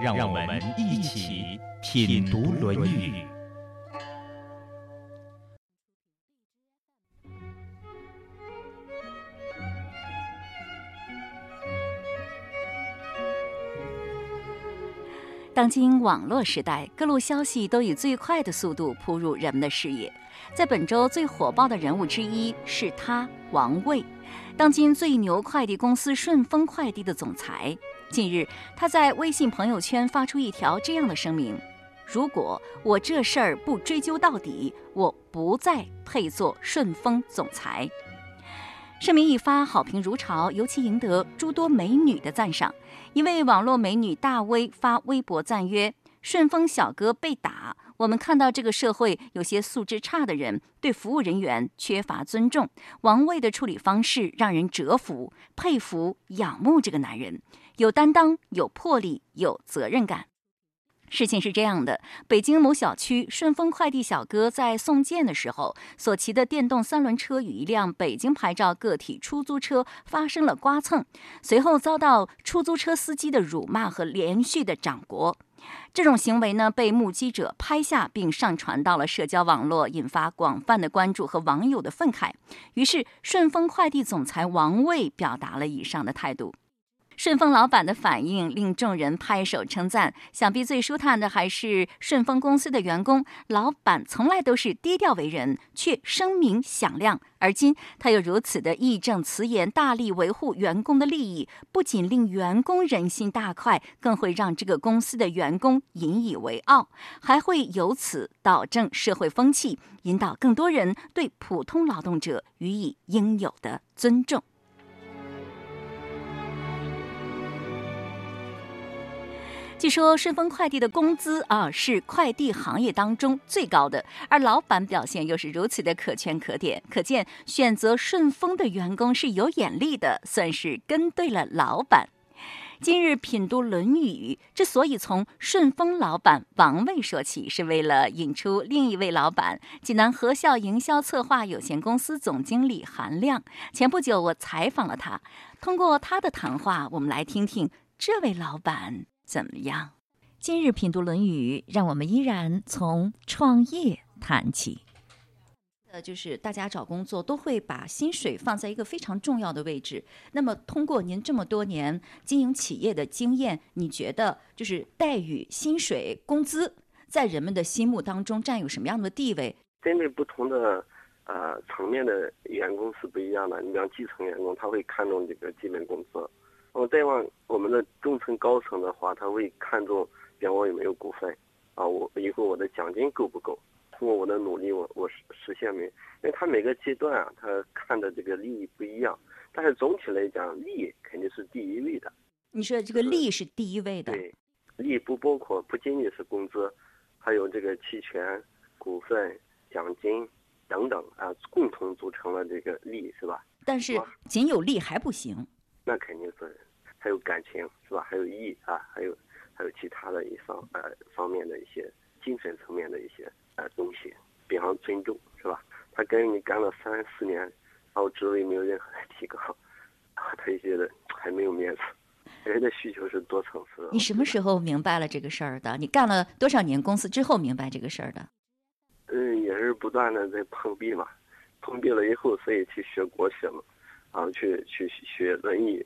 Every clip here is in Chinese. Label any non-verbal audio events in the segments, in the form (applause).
让我们一起。品读《论语》。当今网络时代，各路消息都以最快的速度扑入人们的视野。在本周最火爆的人物之一是他，王卫，当今最牛快递公司顺丰快递的总裁。近日，他在微信朋友圈发出一条这样的声明。如果我这事儿不追究到底，我不再配做顺丰总裁。声明一发，好评如潮，尤其赢得诸多美女的赞赏。一位网络美女大 V 发微博赞曰：“顺丰小哥被打，我们看到这个社会有些素质差的人对服务人员缺乏尊重。王卫的处理方式让人折服，佩服仰慕这个男人，有担当，有魄力，有责任感。”事情是这样的：北京某小区，顺丰快递小哥在送件的时候，所骑的电动三轮车与一辆北京牌照个体出租车发生了刮蹭，随后遭到出租车司机的辱骂和连续的掌掴。这种行为呢，被目击者拍下并上传到了社交网络，引发广泛的关注和网友的愤慨。于是，顺丰快递总裁王卫表达了以上的态度。顺丰老板的反应令众人拍手称赞，想必最舒坦的还是顺丰公司的员工。老板从来都是低调为人，却声名响亮，而今他又如此的义正辞严，大力维护员工的利益，不仅令员工人心大快，更会让这个公司的员工引以为傲，还会由此导正社会风气，引导更多人对普通劳动者予以应有的尊重。据说顺丰快递的工资啊是快递行业当中最高的，而老板表现又是如此的可圈可点，可见选择顺丰的员工是有眼力的，算是跟对了老板。今日品读《论语》，之所以从顺丰老板王卫说起，是为了引出另一位老板——济南和校营销策划有限公司总经理韩亮。前不久我采访了他，通过他的谈话，我们来听听这位老板。怎么样？今日品读《论语》，让我们依然从创业谈起。呃，就是大家找工作都会把薪水放在一个非常重要的位置。那么，通过您这么多年经营企业的经验，你觉得就是待遇、薪水、工资在人们的心目当中占有什么样的地位？针对不同的呃层面的员工是不一样的。你比方基层员工，他会看重这个基本工资。我再往我们的中层、高层的话，他会看重，比方我有没有股份，啊，我以后我的奖金够不够？通过我的努力，我我实实现没？因为他每个阶段啊，他看的这个利益不一样，但是总体来讲，利肯定是第一位的。你说这个利是第一位的？对，利不包括不仅仅是工资，还有这个期权、股份、奖金等等啊，共同组成了这个利，是吧？但是仅有利还不行。那肯定是，还有感情是吧？还有义啊，还有还有其他的一方呃方面的一些精神层面的一些呃东西，比方尊重是吧？他跟你干了三四年，然后职位没有任何的提高，(laughs) 他就觉得还没有面子。人的需求是多层次的。你什么时候明白了这个事儿的？你干了多少年公司之后明白这个事儿的？嗯，也是不断的在碰壁嘛，碰壁了以后，所以去学国学嘛。然后去去学《论语》，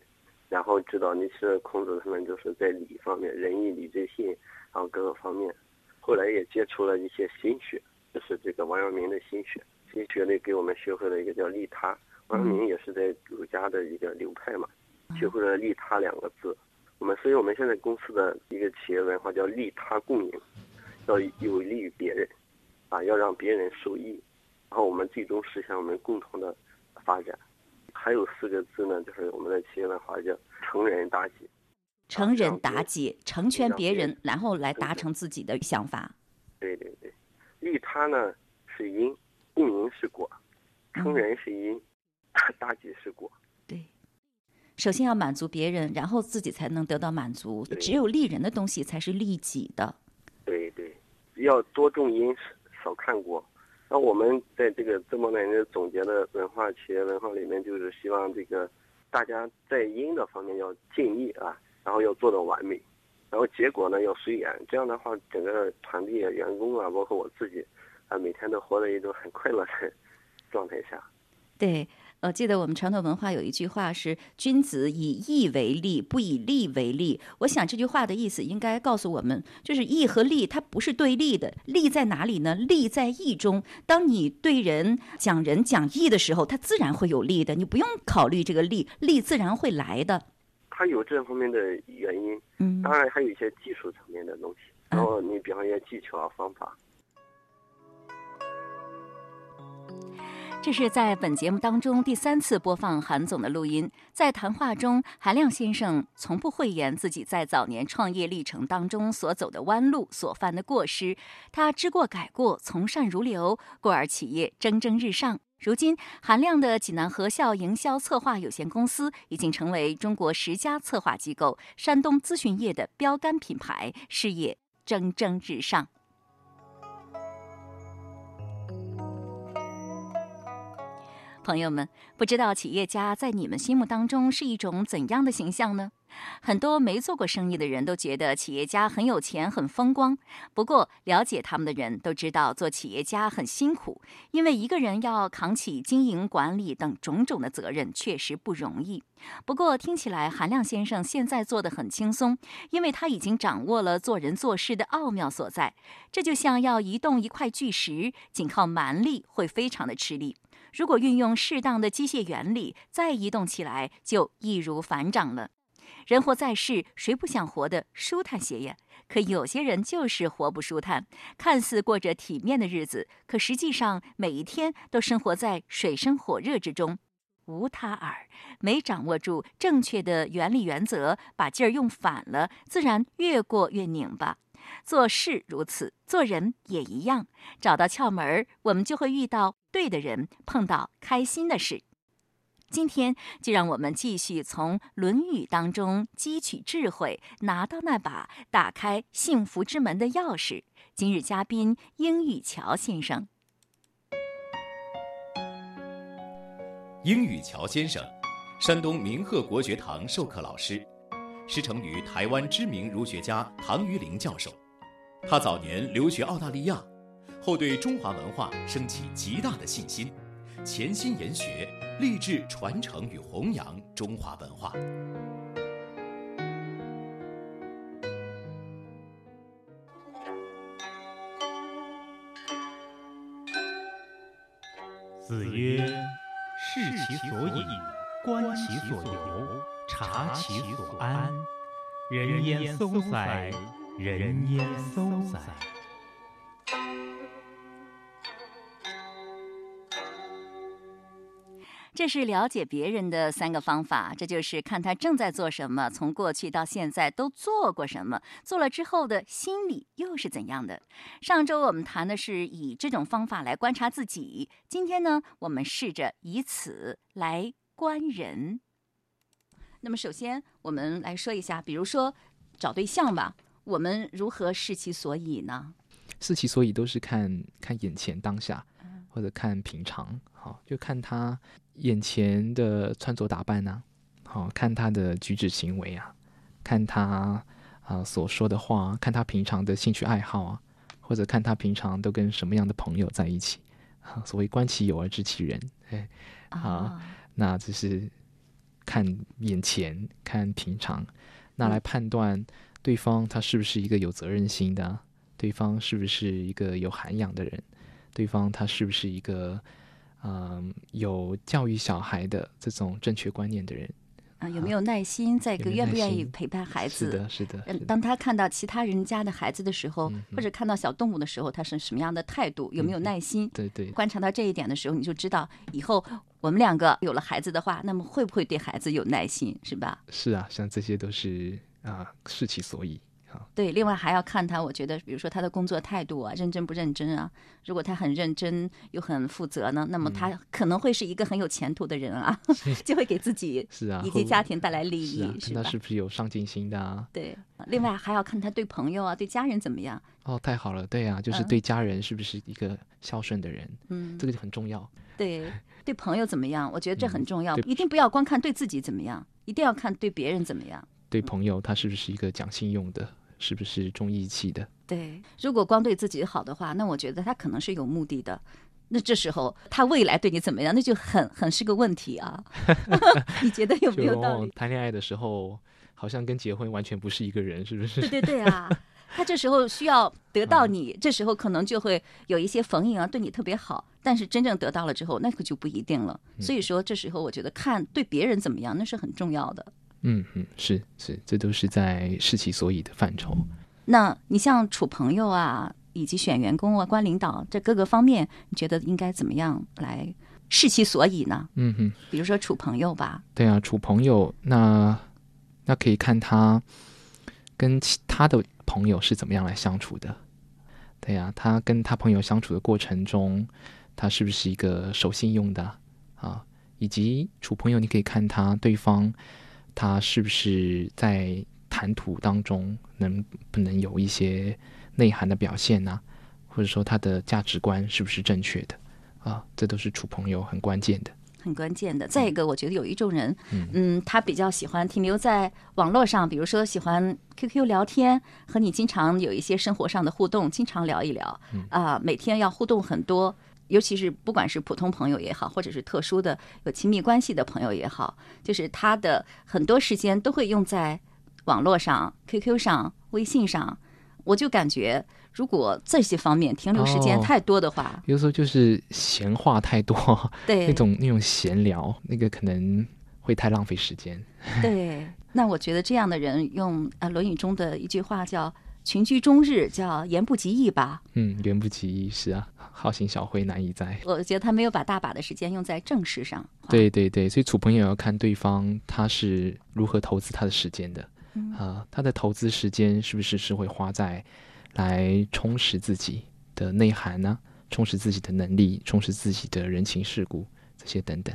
然后知道你是孔子他们就是在礼方面仁义礼智信，然后各个方面。后来也接触了一些心学，就是这个王阳明的心学。心学呢给我们学会了一个叫利他。王阳明也是在儒家的一个流派嘛，学会了利他两个字。我们所以我们现在公司的一个企业文化叫利他共赢，要有利于别人，啊，要让别人受益，然后我们最终实现我们共同的发展。还有四个字呢，就是我们的企业文化叫“成人达己”，成人达己，成全别人，然后来达成自己的想法。对对对，利他呢是因，共赢是果，成人是因，(coughs) 大吉是果。对，首先要满足别人，然后自己才能得到满足。只有利人的东西才是利己的。对对，要多种因，少看果。那我们在这个这么多年总结的文化企业文化里面，就是希望这个大家在因的方面要尽力啊，然后要做到完美，然后结果呢要随缘。这样的话，整个团队啊、员工啊，包括我自己啊，每天都活在一种很快乐的状态下。对。呃，记得我们传统文化有一句话是“君子以义为利，不以利为利”。我想这句话的意思应该告诉我们，就是义和利它不是对立的，利在哪里呢？利在义中。当你对人讲仁讲义的时候，它自然会有利的，你不用考虑这个利，利自然会来的。它有这方面的原因，嗯，当然还有一些技术层面的东西，然后你比方一些技巧啊方法。这是在本节目当中第三次播放韩总的录音。在谈话中，韩亮先生从不讳言自己在早年创业历程当中所走的弯路、所犯的过失。他知过改过，从善如流，故而企业蒸蒸日上。如今，韩亮的济南和校营销策划有限公司已经成为中国十佳策划机构、山东咨询业的标杆品牌，事业蒸蒸日上。朋友们，不知道企业家在你们心目当中是一种怎样的形象呢？很多没做过生意的人都觉得企业家很有钱、很风光。不过，了解他们的人都知道，做企业家很辛苦，因为一个人要扛起经营管理等种种的责任，确实不容易。不过，听起来韩亮先生现在做的很轻松，因为他已经掌握了做人做事的奥妙所在。这就像要移动一块巨石，仅靠蛮力会非常的吃力。如果运用适当的机械原理，再移动起来就易如反掌了。人活在世，谁不想活得舒坦些呀？可有些人就是活不舒坦，看似过着体面的日子，可实际上每一天都生活在水深火热之中。无他耳，没掌握住正确的原理原则，把劲儿用反了，自然越过越拧巴。做事如此，做人也一样。找到窍门儿，我们就会遇到对的人，碰到开心的事。今天就让我们继续从《论语》当中汲取智慧，拿到那把打开幸福之门的钥匙。今日嘉宾英语乔先生。英语乔先生，山东明鹤国学堂授课老师。师承于台湾知名儒学家唐余林教授，他早年留学澳大利亚，后对中华文化升起极大的信心，潜心研学，立志传承与弘扬中华文化。子曰：“视其所以，观其所由。”察其所安，人焉搜哉？人焉搜哉？这是了解别人的三个方法，这就是看他正在做什么，从过去到现在都做过什么，做了之后的心理又是怎样的。上周我们谈的是以这种方法来观察自己，今天呢，我们试着以此来观人。那么，首先我们来说一下，比如说找对象吧，我们如何视其所以呢？视其所以都是看看眼前当下，或者看平常，好，就看他眼前的穿着打扮呢，好看他的举止行为啊，看他啊所说的话，看他平常的兴趣爱好啊，或者看他平常都跟什么样的朋友在一起，所谓观其友而知其人，哎，好，那这是。看眼前，看平常，那来判断对方他是不是一个有责任心的，对方是不是一个有涵养的人，对方他是不是一个嗯有教育小孩的这种正确观念的人。啊，有没有耐心？再一个，愿不愿意陪伴孩子？是的，是的。当他看到其他人家的孩子的时候，或者看到小动物的时候，他是什么样的态度？有没有耐心？对对。观察到这一点的时候，你就知道以后我们两个有了孩子的话，那么会不会对孩子有耐心？是吧？是啊，像这些都是啊，视其所以啊。对，另外还要看他，我觉得，比如说他的工作态度啊，认真不认真啊？如果他很认真又很负责呢，那么嗯他可能会是一个很有前途的人啊 (laughs) (laughs) 就会给自己 (laughs) 是啊，以及家庭带来利益，是他？是不是有上进心的啊？对，另外还要看他对朋友啊、对家人怎么样。哦，太好了，对啊，就是嗯对家人是不是一个孝顺的人，嗯，这个就很重要。对，对朋友怎么样？我觉得这很嗯重要，对一定不要光看对自己怎么样，一定要看对别人怎么样。对朋友，他是不是一个讲信用的，是不是重义气的？对，如果光对自己好的话，那我觉得他可能是有目的的。那这时候他未来对你怎么样，那就很很是个问题啊。(laughs) (laughs) 你觉得有没有道理？谈恋爱的时候，好像跟结婚完全不是一个人，是不是？对对对啊，他这时候需要得到嗯你，这时候可能就会有一些逢迎啊，对你特别好。但是真正得到了之后，那可就不一定了。嗯所以说，这时候我觉得看对别人怎么样，那是很重要的。嗯嗯，是是，这都是在视其所以的范畴。那你像处朋友啊，以及选员工啊、关领导这各个方面，你觉得应该怎么样来视其所以呢？嗯哼，比如说处朋友吧，对啊，处朋友，那那可以看他跟其他的朋友是怎么样来相处的。对呀、他跟他朋友相处的过程中，他是不是一个守信用的啊？以及处朋友，你可以看他对方他是不是在谈吐当中能不能有一些内涵的表现呢、或者说他的价值观是不是正确的啊？这都是处朋友很关键的。很关键的。再一个，我觉得有一种人，嗯嗯，他比较喜欢停留在网络上，比如说喜欢 QQ 聊天，和你经常有一些生活上的互动，经常聊一聊，啊、每天要互动很多。尤其是不管是普通朋友也好，或者是特殊的有亲密关系的朋友也好，就是他的很多时间都会用在网络上、QQ 上、微信上。我就感觉，如果这些方面停留时间哦太多的话，有时候就是闲话太多，(laughs) 对那种那种闲聊，那个可能会太浪费时间。(laughs) 对，那我觉得这样的人用啊《论语》中的一句话叫“群居终日”，叫言不及义吧。嗯，言不及义是啊，好行小惠难以哉。我觉得他没有把大把的时间用在正事上。对对对，所以处朋友要看对方他是如何投资他的时间的嗯啊、他的投资时间是不是是会花在来充实自己的内涵呢、充实自己的能力，充实自己的人情世故这些等等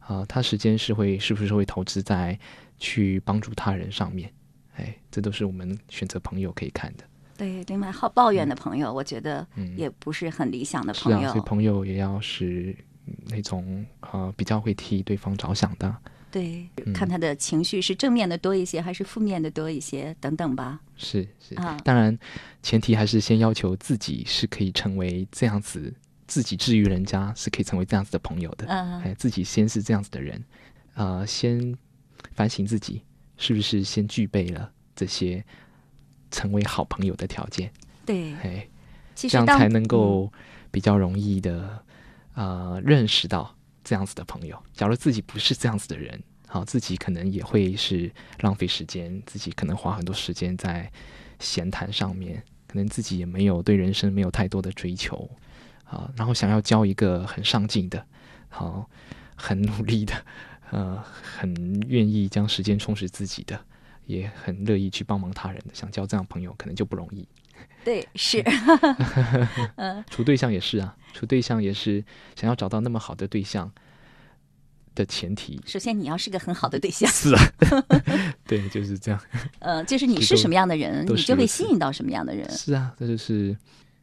啊、他时间是会是不是会投资在去帮助他人上面？哎，这都是我们选择朋友可以看的。对，另外好抱怨的朋友，我觉得嗯也不是很理想的是啊，朋友。所以朋友也要是嗯那种呃比较会替对方着想的。对，嗯看他的情绪是正面的多一些，还是负面的多一些，等等吧。是是，啊当然前提还是先要求自己是可以成为这样子，自己治愈人家是可以成为这样子的朋友的。嗯、哎，自己先是这样子的人，呃，先反省自己是不是先具备了这些成为好朋友的条件。对，哎，其实当这样才能嗯够比较容易的、呃认识到这样子的朋友。假如自己不是这样子的人，好，自己可能也会是浪费时间，自己可能花很多时间在闲谈上面，可能自己也没有对人生没有太多的追求啊，然后想要交一个很上进的，好，很努力的，呃，很愿意将时间充实自己的。也很乐意去帮忙他人的，想交这样朋友可能就不容易。对是，(laughs) 处对象也是啊，处对象也是想要找到那么好的对象的前提。首先你要是个很好的对象，是啊，(laughs) 对，就是这样。呃，就是你是什么样的人，你就会是如此吸引到什么样的人。是啊，这就是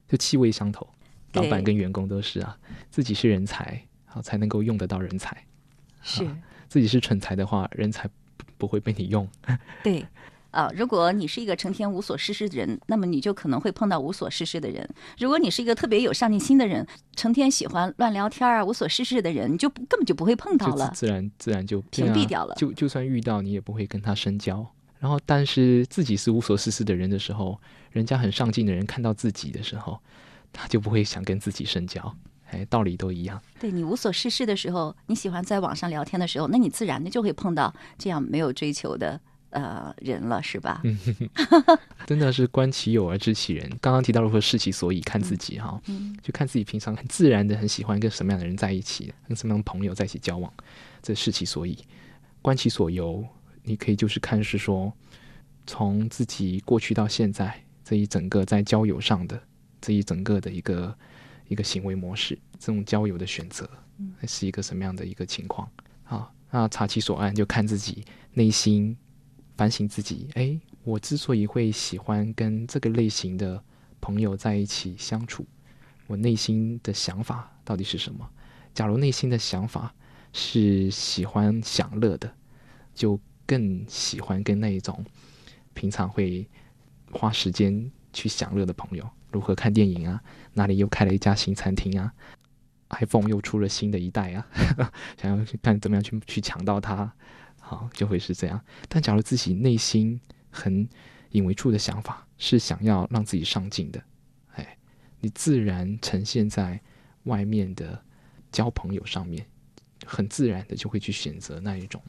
就气味相投，老板跟员工都是啊，自己是人才，好才能够用得到人才。是。自己是蠢材的话，人才不不会被你用。(laughs) 对，啊，如果你是一个成天无所事事的人，那么你就可能会碰到无所事事的人；如果你是一个特别有上进心的人，成天喜欢乱聊天啊、无所事事的人，你就根本就不会碰到了。自然自然就屏蔽掉了就就算遇到，你也不会跟他深交。然后，但是自己是无所事事的人的时候，人家很上进的人看到自己的时候，他就不会想跟自己深交。哎，道理都一样。对你无所事事的时候，你喜欢在网上聊天的时候，那你自然的就会碰到这样没有追求的呃人了，是吧？嗯 (laughs) 真的是观其友而知其人。刚刚提到如何视其所以，看自己哈，嗯就看自己平常很自然的很喜欢跟什么样的人在一起，跟什么样的朋友在一起交往，这视其所以，观其所由。你可以就是看是说，从自己过去到现在这一整个在交友上的这一整个的一个一个行为模式，这种交友的选择，是一个什么样的一个情况？啊，那查其所案，就看自己内心反省自己。哎，我之所以会喜欢跟这个类型的朋友在一起相处，我内心的想法到底是什么？假如内心的想法是喜欢享乐的，就更喜欢跟那一种平常会花时间去享乐的朋友，如何看电影啊？哪里又开了一家新餐厅啊？iPhone 又出了新的一代啊？(laughs) 想要去看怎么样去去抢到它，好就会是这样。但假如自己内心很隐为处的想法是想要让自己上进的，哎，你自然呈现在外面的交朋友上面，很自然的就会去选择那一种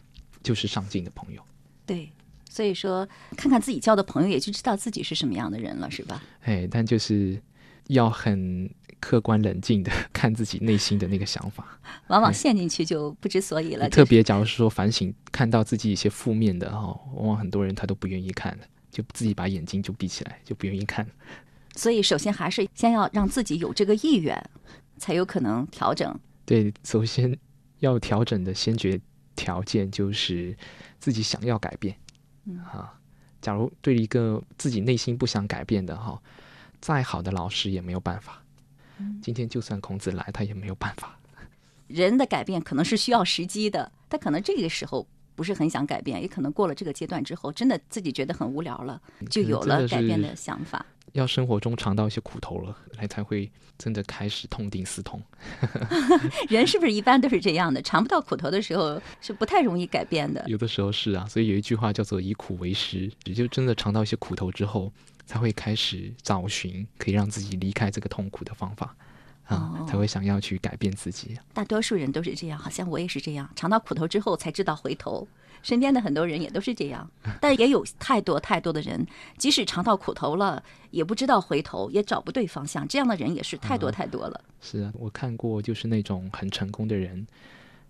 就是上进的朋友。对，所以说看看自己交的朋友，也就知道自己是什么样的人了，是吧？哎，但就是要很客观冷静的 (laughs) 看自己内心的那个想法。往往陷进去就不知所以了。特别假如是说反省，看到自己一些负面的哈，往往很多人他都不愿意看的，就自己把眼睛就闭起来，就不愿意看。所以首先还是先要让自己有这个意愿，才有可能调整。对，首先要调整的先决条件就是自己想要改变。嗯啊，假如对一个自己内心不想改变的哈，再好的老师也没有办法。今天就算孔子来，他也没有办法。人的改变可能是需要时机的，他可能这个时候不是很想改变，也可能过了这个阶段之后，真的自己觉得很无聊了，就有了改变的想法。要生活中尝到一些苦头了，来才会真的开始痛定思痛。(laughs) 人是不是一般都是这样的？尝不到苦头的时候是不太容易改变的。有的时候是啊，所以有一句话叫做“以苦为食”，也就真的尝到一些苦头之后，才会开始找寻可以让自己离开这个痛苦的方法啊，哦才会想要去改变自己。大多数人都是这样，好像我也是这样，尝到苦头之后才知道回头。身边的很多人也都是这样，(laughs) 但也有太多太多的人，即使尝到苦头了，也不知道回头，也找不对方向。这样的人也是太多太多了。是啊，我看过，就是那种很成功的人，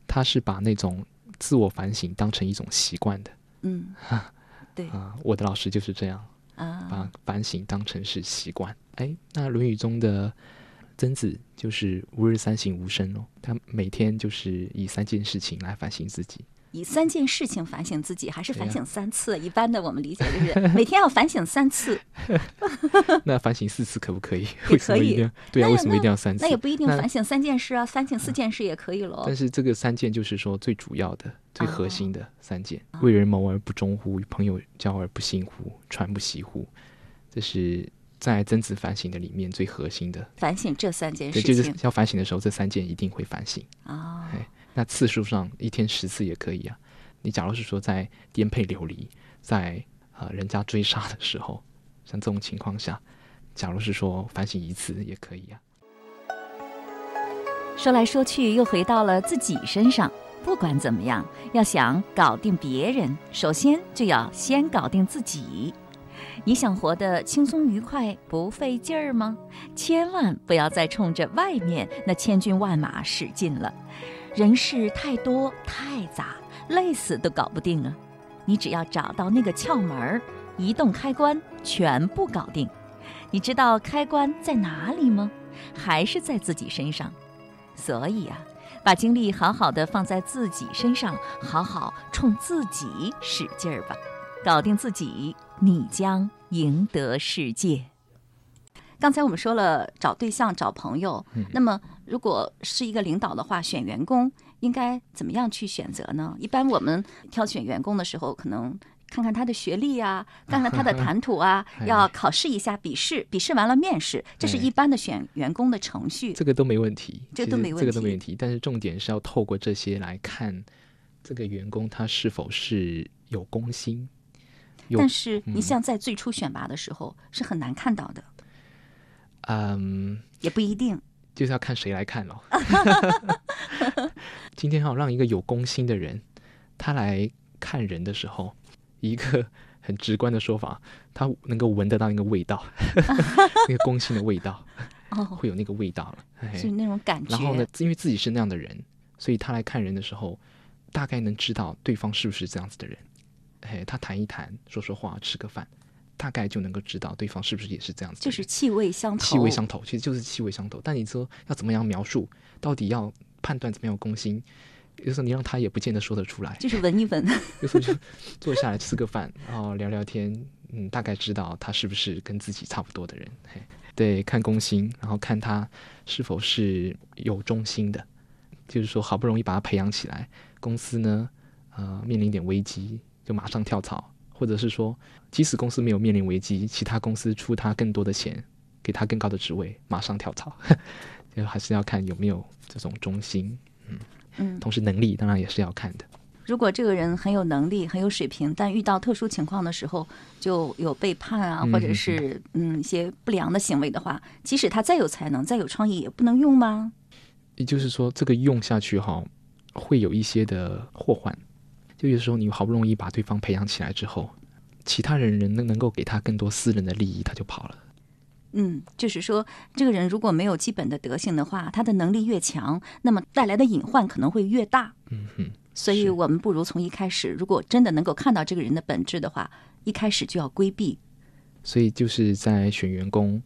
他是把那种自我反省当成一种习惯的嗯，(laughs) 对啊。我的老师就是这样，啊，把反省当成是习惯。哎，那《论语》中的曾子就是吾日三省吾身哦，他每天就是以三件事情来反省自己。以三件事情反省自己，还是反省三次？一般的我们理解就是 (laughs) 每天要反省三次，(laughs) 那反省四次可不可以？也为什么可以一定要？对啊，为什么一定要三次？那也不一定反省三件事啊，反省四件事也可以喽但。是这个三件就是说最主要的、最核心哦的三件：为人谋而不忠乎？与朋友交而不信乎？传不习乎？这是在曾子反省的里面最核心的。反省这三件，事情就是要反省的时候，这三件一定会反省。啊，哎，那次数上一天十次也可以啊。你假如是说在颠沛流离，在呃人家追杀的时候，像这种情况下，假如是说反省一次也可以啊。说来说去又回到了自己身上。不管怎么样，要想搞定别人，首先就要先搞定自己。你想活得轻松愉快、不费劲儿吗？千万不要再冲着外面那千军万马使劲了，人事太多太杂，累死都搞不定啊！你只要找到那个窍门儿，移动开关，全部搞定。你知道开关在哪里吗？还是在自己身上。所以啊，把精力好好的放在自己身上，好好冲自己使劲儿吧，搞定自己，你将赢得世界。刚才我们说了找对象、找朋友，嗯那么如果是一个领导的话，选员工应该怎么样去选择呢？一般我们挑选员工的时候，可能看看他的学历啊，看看他的谈吐啊，(laughs) 哎要考试一下，笔试，笔试完了面试，这是哎一般的选员工的程序。这个都没问题，这其实这个都都没问题没问题。但是重点是要透过这些来看这个员工他是否是有公心。但是你嗯像在最初选拔的时候是很难看到的，嗯，也不一定。就是要看谁来看咯。(laughs) 今天哈，让一个有公心的人，他来看人的时候，一个很直观的说法，他能够闻得到那个味道，(laughs) 那个公心的味道，哦，会有那个味道了。嘿是那种感觉。然后呢，因为自己是那样的人，所以他来看人的时候，大概能知道对方是不是这样子的人。哎，他谈一谈，说说话，吃个饭，大概就能够知道对方是不是也是这样子。就是气味相投。气味相投，其实就是气味相投。但你说要怎么样描述，到底要判断怎么样有攻心，有时候你让他也不见得说得出来。就是闻一闻，(laughs) 有时候就坐下来吃个饭，然后聊聊天，嗯，大概知道他是不是跟自己差不多的人。嘿，对，看攻心，然后看他是否是有忠心的，就是说好不容易把他培养起来，公司呢，呃，面临一点危机就马上跳槽，或者是说，即使公司没有面临危机，其他公司出他更多的钱，给他更高的职位，马上跳槽，(laughs) 就还是要看有没有这种忠心。嗯嗯，同时能力当然也是要看的。如果这个人很有能力、很有水平，但遇到特殊情况的时候，就有背叛啊，嗯或者是嗯一些不良的行为的话，即使他再有才能、再有创意，也不能用吗？也就是说，这个用下去哈，会有一些的祸患。就有时候你好不容易把对方培养起来之后，其他人人能能够给他更多私人的利益，他就跑了。嗯，就是说，这个人如果没有基本的德性的话，他的能力越强，那么带来的隐患可能会越大。嗯哼，所以我们不如从一开始，如果真的能够看到这个人的本质的话，一开始就要规避。所以就是在选员工，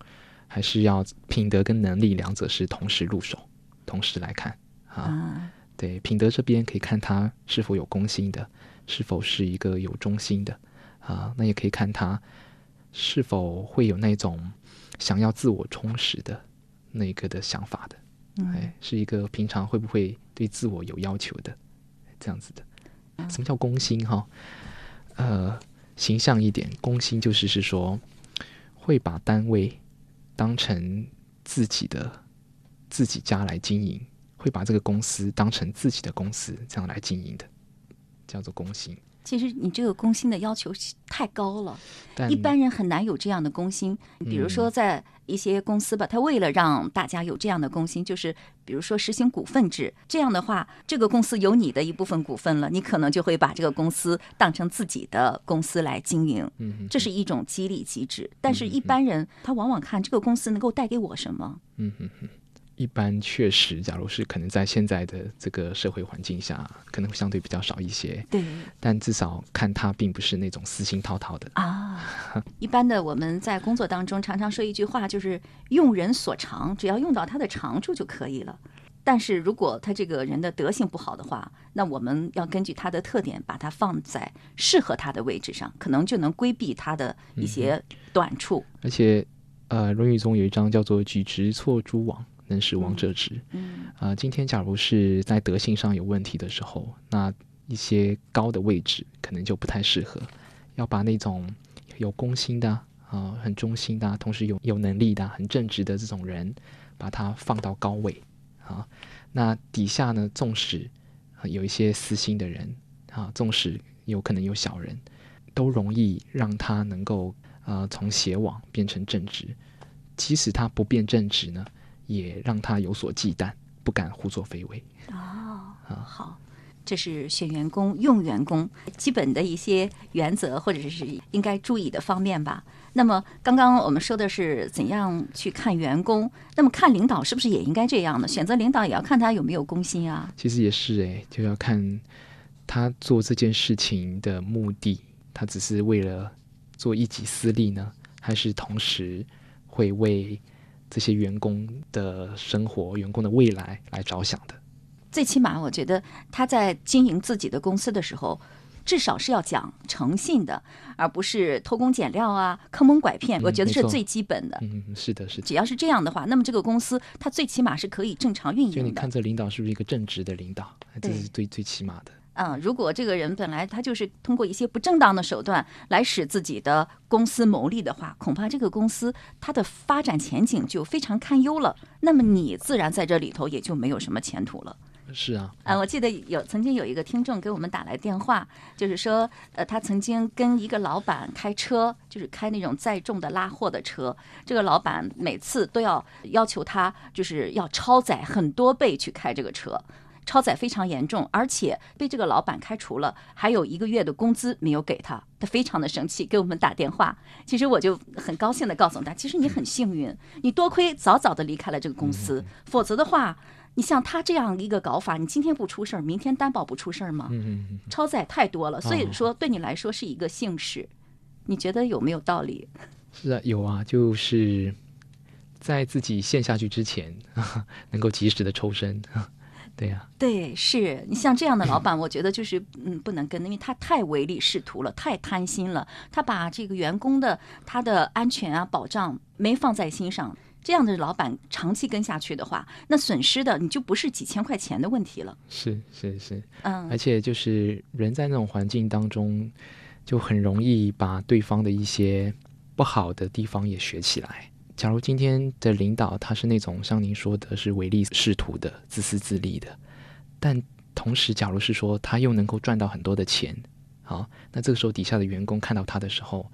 还是要品德跟能力两者是同时入手，同时来看啊。啊，对，品德这边可以看他是否有公心的，是否是一个有忠心的啊。那也可以看他是否会有那种想要自我充实的那个的想法的。嗯哎，是一个平常会不会对自我有要求的这样子的。什么叫公心哈？呃，形象一点，公心就是是说会把单位当成自己的自己家来经营，会把这个公司当成自己的公司这样来经营的，叫做公心。其实你这个公心的要求太高了，但一般人很难有这样的公心。比如说，在一些公司吧，他为了让大家有这样的公心，就是比如说实行股份制，这样的话，这个公司有你的一部分股份了，你可能就会把这个公司当成自己的公司来经营，嗯，这是一种激励机制。但是，一般人他往往看这个公司能够带给我什么。嗯哼哼，一般确实，假如是可能在现在的这个社会环境下，可能会相对比较少一些。对但至少看他并不是那种私心滔滔的。啊，一般的我们在工作当中常常说一句话，就是用人所长，只要用到他的长处就可以了。但是如果他这个人的德行不好的话，那我们要根据他的特点，把他放在适合他的位置上，可能就能规避他的一些短处。而且，呃，《论语》中有一章叫做“举直错诸枉，能使王者直”。嗯啊、今天假如是在德性上有问题的时候，那一些高的位置可能就不太适合，要把那种有公心的啊、很忠心的啊、同时有有能力的啊、很正直的这种人，把他放到高位啊。那底下呢，纵使、啊有一些私心的人啊，纵使有可能有小人，都容易让他能够呃从邪往变成正直。即使他不变正直呢，也让他有所忌惮，不敢胡作非为。哦，好。这是选员工、用员工基本的一些原则，或者是应该注意的方面吧。那么，刚刚我们说的是怎样去看员工，那么看领导是不是也应该这样呢？选择领导也要看他有没有公心啊。其实也是诶，就要看他做这件事情的目的，他只是为了做一己私利呢，还是同时会为这些员工的生活、员工的未来来着想的。最起码，我觉得他在经营自己的公司的时候，至少是要讲诚信的，而不是偷工减料啊、坑蒙拐骗。嗯我觉得是最基本的。嗯，是的，是的。只要是这样的话，那么这个公司它最起码是可以正常运营的就你看。这领导是不是一个正直的领导，这是最最起码的。嗯，如果这个人本来他就是通过一些不正当的手段来使自己的公司牟利的话，恐怕这个公司它的发展前景就非常堪忧了。那么你自然在这里头也就没有什么前途了。是啊，啊，我记得有曾经有一个听众给我们打来电话，就是说，呃，他曾经跟一个老板开车，就是开那种载重的拉货的车，这个老板每次都要要求他，就是要超载很多倍去开这个车。超载非常严重，而且被这个老板开除了，还有一个月的工资没有给他，他非常的生气，给我们打电话。其实我就很高兴的告诉他，其实你很幸运，你多亏早早的离开了这个公司，否则的话，你像他这样一个搞法，你今天不出事儿，明天担保不出事儿吗？嗯嗯嗯，超载太多了，所以哦说对你来说是一个幸事。你觉得有没有道理？是啊，有啊，就是在自己陷下去之前，(laughs) 能够及时的抽身，对呀、对，是你像这样的老板，我觉得就是嗯不能跟，因为他太唯利是图了，太贪心了，他把这个员工的他的安全啊保障没放在心上。这样的老板长期跟下去的话，那损失的你就不是几千块钱的问题了。是是是，嗯而且就是人在那种环境当中，就很容易把对方的一些不好的地方也学起来。假如今天的领导他是那种像您说的是唯利是图的、自私自利的，但同时，假如是说他又能够赚到很多的钱，好，那这个时候底下的员工看到他的时候，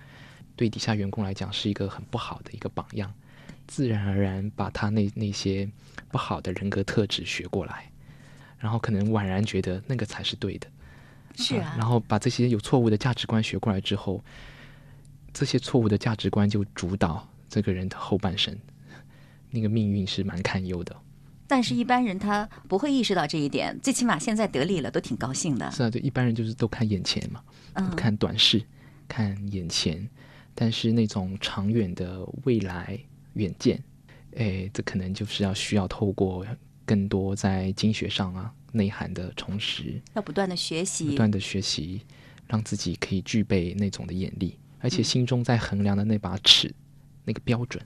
对底下员工来讲是一个很不好的一个榜样，自然而然把他那那些不好的人格特质学过来，然后可能宛然觉得那个才是对的。是啊，然后把这些有错误的价值观学过来之后，这些错误的价值观就主导这个人的后半生，那个命运是蛮堪忧的。但是一般人他不会意识到这一点，最起码现在得利了，都挺高兴的。是啊，对一般人就是都看眼前嘛，看短视，看眼前，但是那种长远的未来远见，哎，这可能就是要需要透过更多在经学上啊内涵的重拾，要不断的学习。不，断的学习，让自己可以具备那种的眼力，而且嗯。心中在衡量的那把尺，那个标准，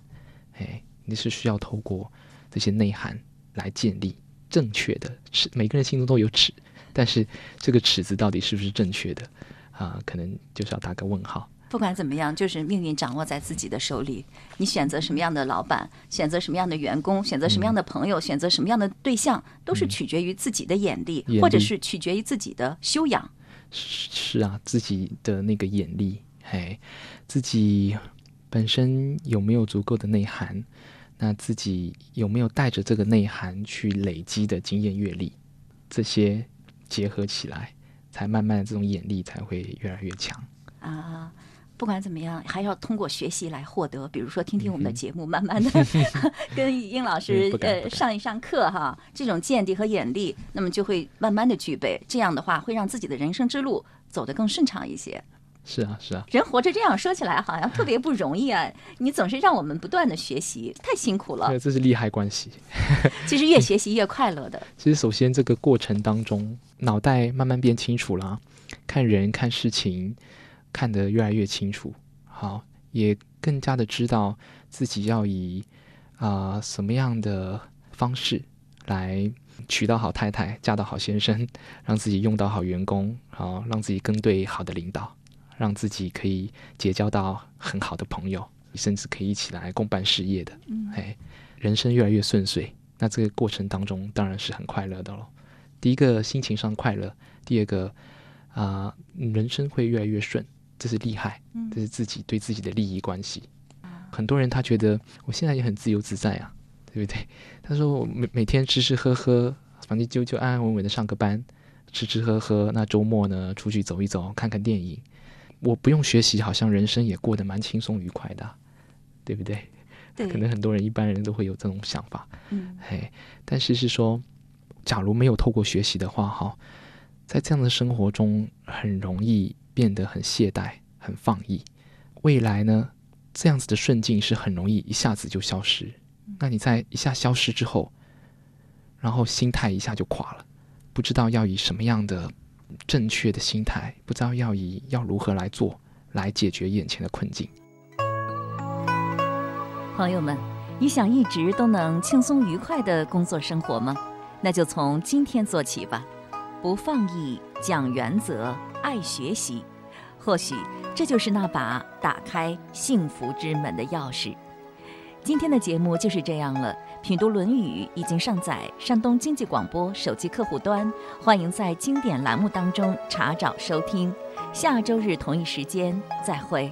哎，你是需要透过这些内涵来建立正确的尺。每个人心中都有尺，但是这个尺子到底是不是正确的啊、可能就是要打个问号。不管怎么样，就是命运掌握在自己的手里。你选择什么样的老板，选择什么样的员工，选择什么样的朋友，选择什么样的对象，都是取决于自己的眼力，或者是取决于自己的修养。是是啊，自己的那个眼力，哎，自己本身有没有足够的内涵？那自己有没有带着这个内涵去累积的经验阅历？这些结合起来，才慢慢的这种眼力才会越来越强。啊，不管怎么样，还要通过学习来获得。比如说，听听我们的节目，慢慢的 (laughs) (laughs) 跟英老师呃上一上课哈，这种见地和眼力，那么就会慢慢的具备。这样的话，会让自己的人生之路走得更顺畅一些。是啊，是啊，人活着这样说起来好像特别不容易啊！(laughs) 你总是让我们不断的学习，太辛苦了对，。这是利害关系。(laughs) 其实越学习越快乐的。(laughs) 其实，首先这个过程当中，脑袋慢慢变清楚了，看人看事情看得越来越清楚，好，也更加的知道自己要以啊、什么样的方式来娶到好太太，嫁到好先生，让自己用到好员工，好，让自己跟对好的领导，让自己可以结交到很好的朋友，甚至可以一起来共办事业的，嗯哎，人生越来越顺遂。那这个过程当中当然是很快乐的喽。第一个心情上快乐，第二个啊、人生会越来越顺，这是厉害，嗯这是自己对自己的利益关系。很多人他觉得我现在也很自由自在啊，对不对？他说我每每天吃吃喝喝，反正就就安安稳稳的上个班，吃吃喝喝。那周末呢，出去走一走，看看电影。我不用学习，好像人生也过得蛮轻松愉快的啊、对不对？对，可能很多人一般人都会有这种想法。嗯嘿，但是是说，假如没有透过学习的话，哈，在这样的生活中，很容易变得很懈怠、很放逸。未来呢，这样子的顺境是很容易一下子就消失。那你在一下消失之后，然后心态一下就垮了，不知道要以什么样的正确的心态，不知道要以要如何来做来解决眼前的困境。朋友们，你想一直都能轻松愉快的工作生活吗？那就从今天做起吧，不放逸，讲原则，爱学习，或许这就是那把打开幸福之门的钥匙。今天的节目就是这样了。品读《论语》已经上载山东经济广播手机客户端，欢迎在经典栏目当中查找收听。下周日同一时间再会。